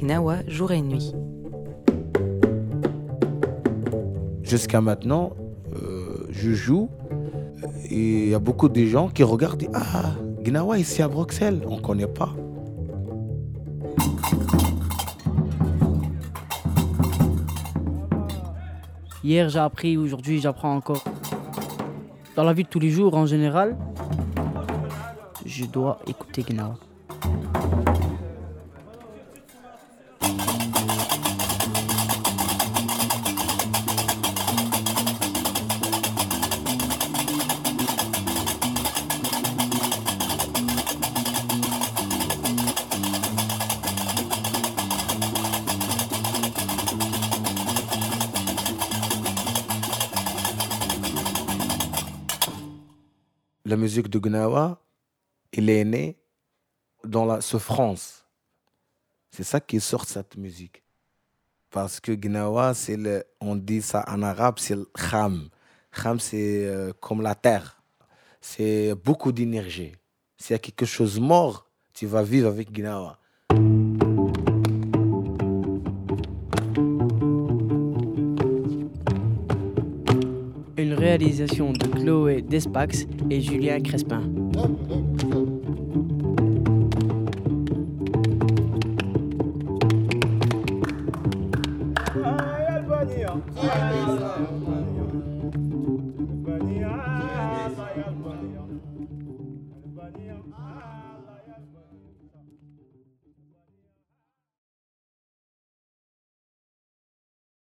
Gnawa, jour et nuit. Jusqu'à maintenant, euh, je joue et il y a beaucoup de gens qui regardent et disent Ah, Gnawa ici à Bruxelles, on ne connaît pas. Hier j'ai appris, aujourd'hui j'apprends encore. Dans la vie de tous les jours en général, je dois écouter Gnawa. La musique de Gnawa, il est né dans la souffrance. C'est ça qui sort cette musique. Parce que Gnawa, le, on dit ça en arabe, c'est le kham. Kham, c'est euh, comme la terre. C'est beaucoup d'énergie. S'il y a quelque chose mort, tu vas vivre avec Gnawa. Une réalisation de Chloé Despax et Julien Crespin. Albania, Albania, Albania, Albania,